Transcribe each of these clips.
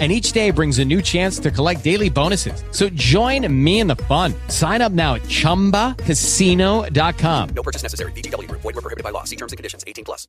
and each day brings a new chance to collect daily bonuses. So join me in the fun. Sign up now at ChumbaCasino.com. No purchase necessary. VGW. Void were prohibited by law. See terms and conditions. 18 plus.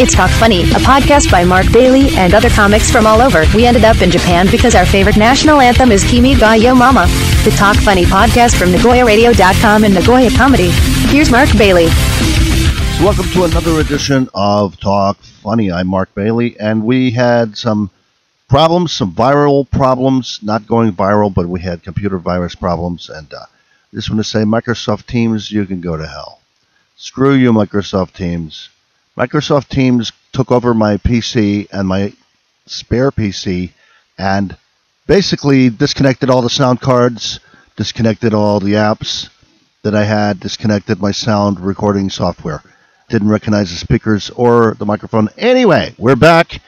It's Talk Funny, a podcast by Mark Bailey and other comics from all over. We ended up in Japan because our favorite national anthem is Kimi ga Yo Mama. The Talk Funny podcast from NagoyaRadio.com and Nagoya Comedy. Here's Mark Bailey. Welcome to another edition of Talk Funny. I'm Mark Bailey, and we had some problems, some viral problems, not going viral, but we had computer virus problems. And uh, just want to say, Microsoft Teams, you can go to hell. Screw you, Microsoft Teams. Microsoft Teams took over my PC and my spare PC and basically disconnected all the sound cards, disconnected all the apps that I had, disconnected my sound recording software didn't recognize the speakers or the microphone. Anyway, we're back.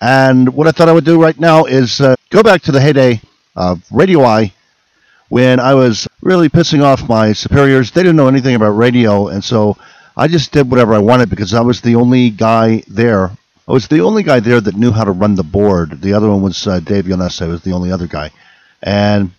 And what I thought I would do right now is uh, go back to the heyday of Radio I when I was really pissing off my superiors. They didn't know anything about radio, and so I just did whatever I wanted because I was the only guy there. I was the only guy there that knew how to run the board. The other one was uh, Dave Yonessa, was the only other guy. And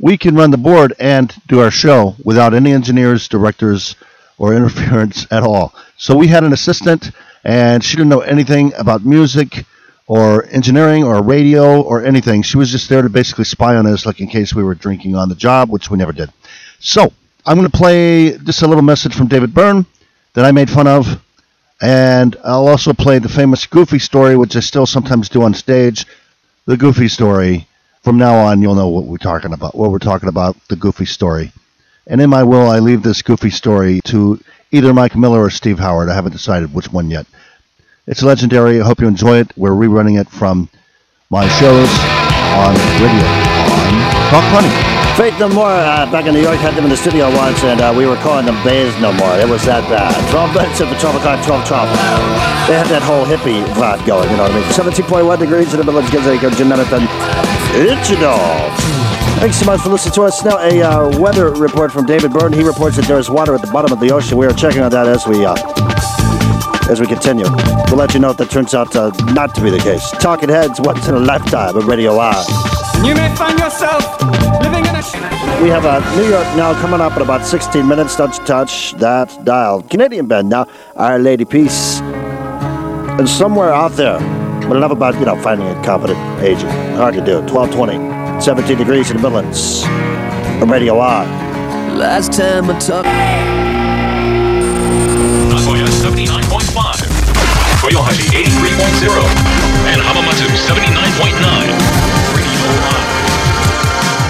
we can run the board and do our show without any engineers, directors, or interference at all. So we had an assistant, and she didn't know anything about music or engineering or radio or anything. She was just there to basically spy on us, like in case we were drinking on the job, which we never did. So I'm going to play just a little message from David Byrne that I made fun of. And I'll also play the famous Goofy story, which I still sometimes do on stage. The Goofy story. From now on, you'll know what we're talking about. What we're talking about, the Goofy story. And in my will, I leave this goofy story to either Mike Miller or Steve Howard. I haven't decided which one yet. It's legendary. I hope you enjoy it. We're rerunning it from my shows on radio on Talk Funny. Faith No More uh, back in New York had them in the studio once, and uh, we were calling them Bays No More. It was that bad. 12 minutes at the 12 o'clock, 12, 12. They had that whole hippie vibe going, you know what I mean? 17.1 degrees in the middle of Gizzico, Jim Jonathan. It's a dog. Thanks so much for listening to us. Now, a uh, weather report from David Byrne. He reports that there is water at the bottom of the ocean. We are checking on that as we uh, as we continue. We'll let you know if that turns out uh, not to be the case. Talking heads, once in a lifetime of Radio Live. You may find yourself living in a. We have uh, New York now coming up in about 16 minutes. Touch, touch that dial. Canadian band now, Our Lady Peace. And somewhere out there, but enough about, you know, finding a competent agent. Hard to do. 1220. 17 degrees in the Midlands. Radio Live. Last time I talked. Nagoya 79.5. Toyohashi 83.0. And Hamamatsu 79.9. Radio Live.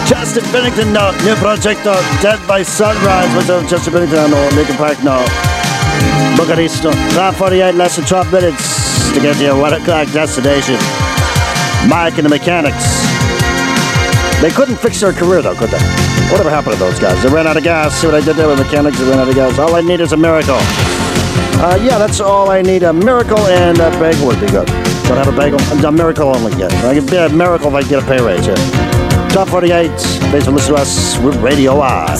Justin Bennington no new project uh, Dead by Sunrise with Justin Bennington on Linkin Park no Bucaristo Top 48 less than 12 minutes to get to your 1 o'clock destination Mike and the Mechanics they couldn't fix their career, though, could they? Whatever happened to those guys? They ran out of gas. See what I did there with mechanics? They ran out of gas. All I need is a miracle. Uh, yeah, that's all I need. A miracle and a bagel would be good. Don't have a bagel? A miracle only get. I could be a miracle if I get a pay raise here. Top 48. Thanks for listening to us with Radio I.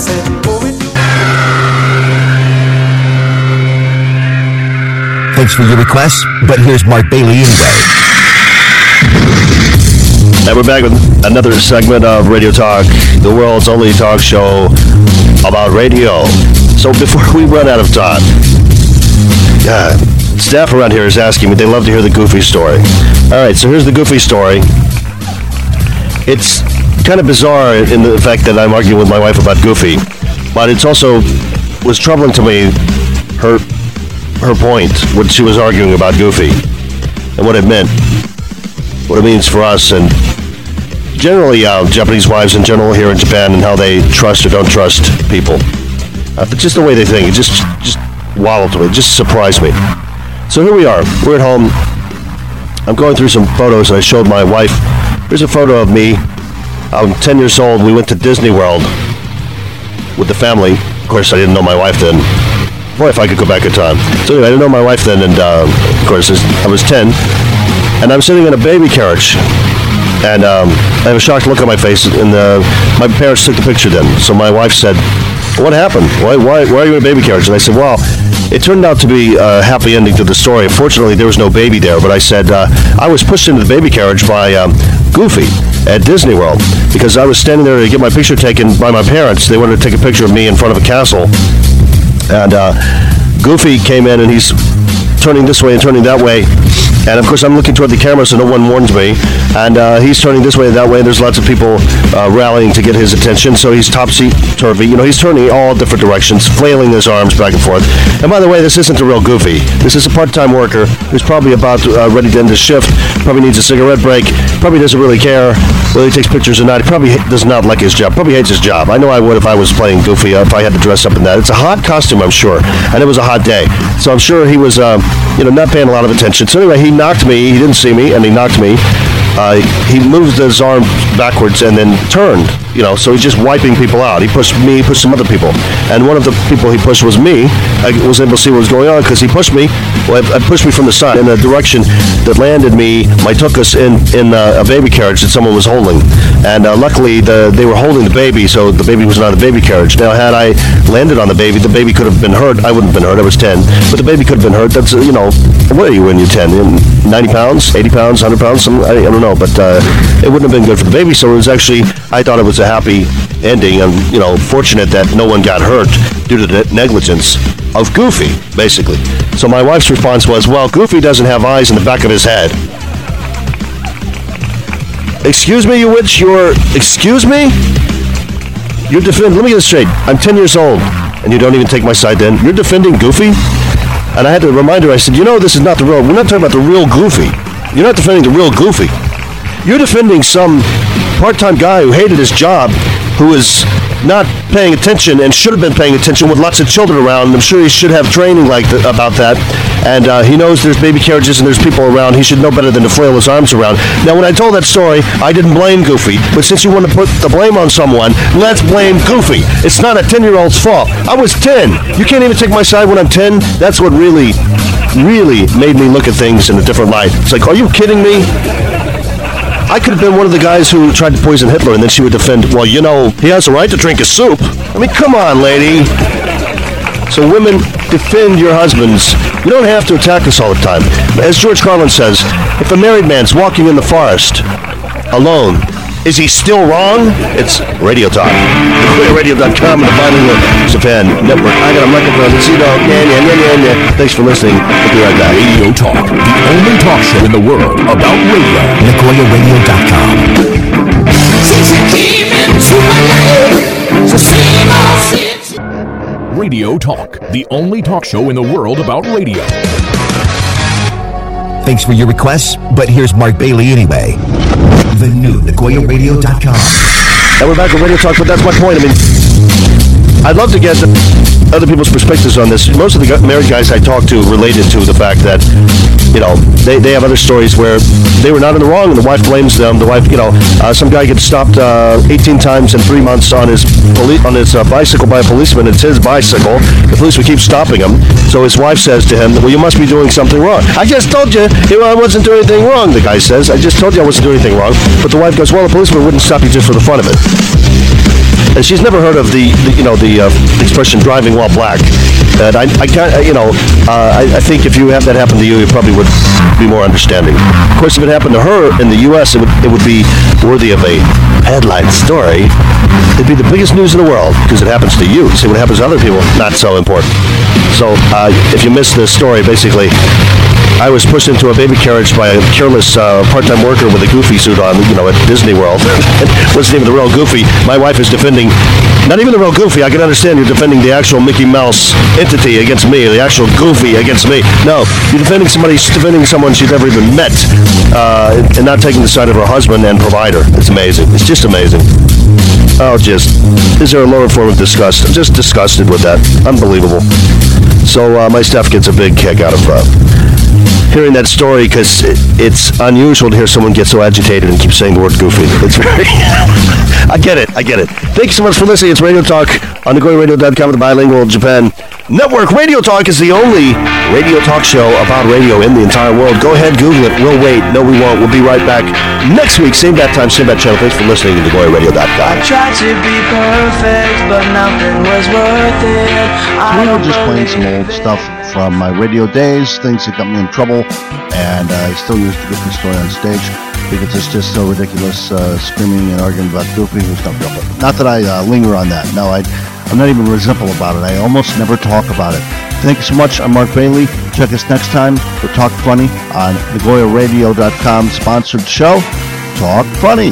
Thanks for your request, but here's Mark Bailey anyway. And we're back with another segment of Radio Talk, the world's only talk show about radio. So before we run out of time, staff around here is asking me, they love to hear the Goofy story. All right, so here's the Goofy story. It's kind of bizarre in the fact that I'm arguing with my wife about Goofy, but it's also was troubling to me her her point, what she was arguing about Goofy, and what it meant, what it means for us, and generally uh, Japanese wives in general here in Japan and how they trust or don't trust people. Uh, just the way they think, it just just wowed me, it just surprised me. So here we are, we're at home. I'm going through some photos and I showed my wife. Here's a photo of me. I'm 10 years old. We went to Disney World with the family. Of course, I didn't know my wife then. Boy, if I could go back in time. So anyway, I didn't know my wife then, and uh, of course, I was 10, and I'm sitting in a baby carriage. And um, I have a shocked look on my face, and uh, my parents took the picture then. So my wife said, what happened? Why, why, why are you in a baby carriage? And I said, well, it turned out to be a happy ending to the story. Fortunately, there was no baby there, but I said, uh, I was pushed into the baby carriage by um, Goofy at Disney World because I was standing there to get my picture taken by my parents. They wanted to take a picture of me in front of a castle. And uh, Goofy came in and he's turning this way and turning that way. And of course, I'm looking toward the camera so no one warns me. And uh, he's turning this way that way. There's lots of people uh, rallying to get his attention. So he's topsy turvy. You know, he's turning all different directions, flailing his arms back and forth. And by the way, this isn't a real goofy. This is a part time worker who's probably about uh, ready to end his shift, probably needs a cigarette break, probably doesn't really care whether he takes pictures or not. He probably does not like his job, probably hates his job. I know I would if I was playing goofy, if I had to dress up in that. It's a hot costume, I'm sure. And it was a hot day. So I'm sure he was, uh, you know, not paying a lot of attention. So anyway, he knocked me. He didn't see me, and he knocked me. Uh, he moved his arm backwards and then turned. You know, so he's just wiping people out. He pushed me, pushed some other people, and one of the people he pushed was me. I was able to see what was going on because he pushed me. Well, I, pushed me from the side in a direction that landed me. My took us in in uh, a baby carriage that someone was holding, and uh, luckily the, they were holding the baby, so the baby was not a baby carriage. Now, had I landed on the baby, the baby could have been hurt. I wouldn't have been hurt. I was ten, but the baby could have been hurt. That's you know, what are you when you're ten? 90 pounds, 80 pounds, 100 pounds, some, I, I don't know, but uh, it wouldn't have been good for the baby. So it was actually, I thought it was a happy ending, and you know, fortunate that no one got hurt due to the negligence of Goofy, basically. So my wife's response was, "Well, Goofy doesn't have eyes in the back of his head." Excuse me, you witch. You're excuse me. You're defending. Let me get this straight. I'm 10 years old, and you don't even take my side. Then you're defending Goofy. And I had to remind her, I said, you know, this is not the real, we're not talking about the real Goofy. You're not defending the real Goofy. You're defending some part time guy who hated his job, who was not paying attention and should have been paying attention with lots of children around. I'm sure he should have training like th- about that. And uh, he knows there's baby carriages and there's people around. He should know better than to flail his arms around. Now, when I told that story, I didn't blame Goofy. But since you want to put the blame on someone, let's blame Goofy. It's not a 10 year old's fault. I was 10. You can't even take my side when I'm 10. That's what really, really made me look at things in a different light. It's like, are you kidding me? I could have been one of the guys who tried to poison Hitler, and then she would defend, well, you know, he has a right to drink his soup. I mean, come on, lady. So, women, defend your husbands. You don't have to attack us all the time. As George Carlin says, if a married man's walking in the forest alone, is he still wrong? It's Radio Talk. Radio.com and the bilingual Japan Network. I got a microphone. You know, yeah, yeah, yeah, yeah, yeah. Thanks for listening. We'll be right back. Radio Talk, the only talk show in the world about radio. NagoyaRadio.com. Radio Talk, the only talk show in the world about radio. Thanks for your requests, but here's Mark Bailey anyway. The new NagoyaRadio.com. And we're back on Radio Talk, but that's my point. I mean, I'd love to get other people's perspectives on this. Most of the married guys I talked to related to the fact that, you know, they, they have other stories where they were not in the wrong and the wife blames them. The wife, you know, uh, some guy gets stopped uh, 18 times in three months on his poli- on his uh, bicycle by a policeman. It's his bicycle. The policeman keeps stopping him. So his wife says to him, "Well, you must be doing something wrong." I just told you you know, I wasn't doing anything wrong. The guy says, "I just told you I wasn't doing anything wrong." But the wife goes, "Well, the policeman wouldn't stop you just for the fun of it." And she's never heard of the, the you know, the uh, expression "driving while black." And I, I can't, uh, you know, uh, I, I think if you have that happen to you, you probably would be more understanding. Of course, if it happened to her in the U.S., it would, it would be worthy of a headline story. It'd be the biggest news in the world because it happens to you. See, what happens to other people, not so important. So, uh, if you missed the story, basically, I was pushed into a baby carriage by a careless uh, part-time worker with a goofy suit on, you know, at Disney World. Wasn't even the real Goofy. My wife is defending, not even the real Goofy. I can understand you're defending the actual Mickey Mouse entity against me, the actual Goofy against me. No, you're defending somebody, defending someone she's never even met, uh, and not taking the side of her husband and provider. It's amazing. It's just amazing. Oh, just is there a lower form of disgust? I'm just disgusted with that. Unbelievable. So uh, my staff gets a big kick out of uh, hearing that story because it, it's unusual to hear someone get so agitated and keep saying the word goofy. It's very. I get it. I get it. Thank you so much for listening. It's Radio Talk on with the bilingual Japan Network Radio Talk is the only radio talk show about radio in the entire world. Go ahead, Google it. We'll wait. No, we won't. We'll be right back next week. Same bat time, same bat channel. Thanks for listening to NagoyaRadio.com. Tried to be perfect, but nothing was worth it. I We were just playing some old stuff from my radio days, things that got me in trouble, and I still use the Goofy story on stage because it's just so ridiculous, uh, screaming and arguing about Goofy, who's not real. But not that I uh, linger on that. No, I, I'm not even resentful about it. I almost never talk about it. Thank you so much. I'm Mark Bailey. Check us next time for Talk Funny on NagoyaRadio.com sponsored show. Talk Funny.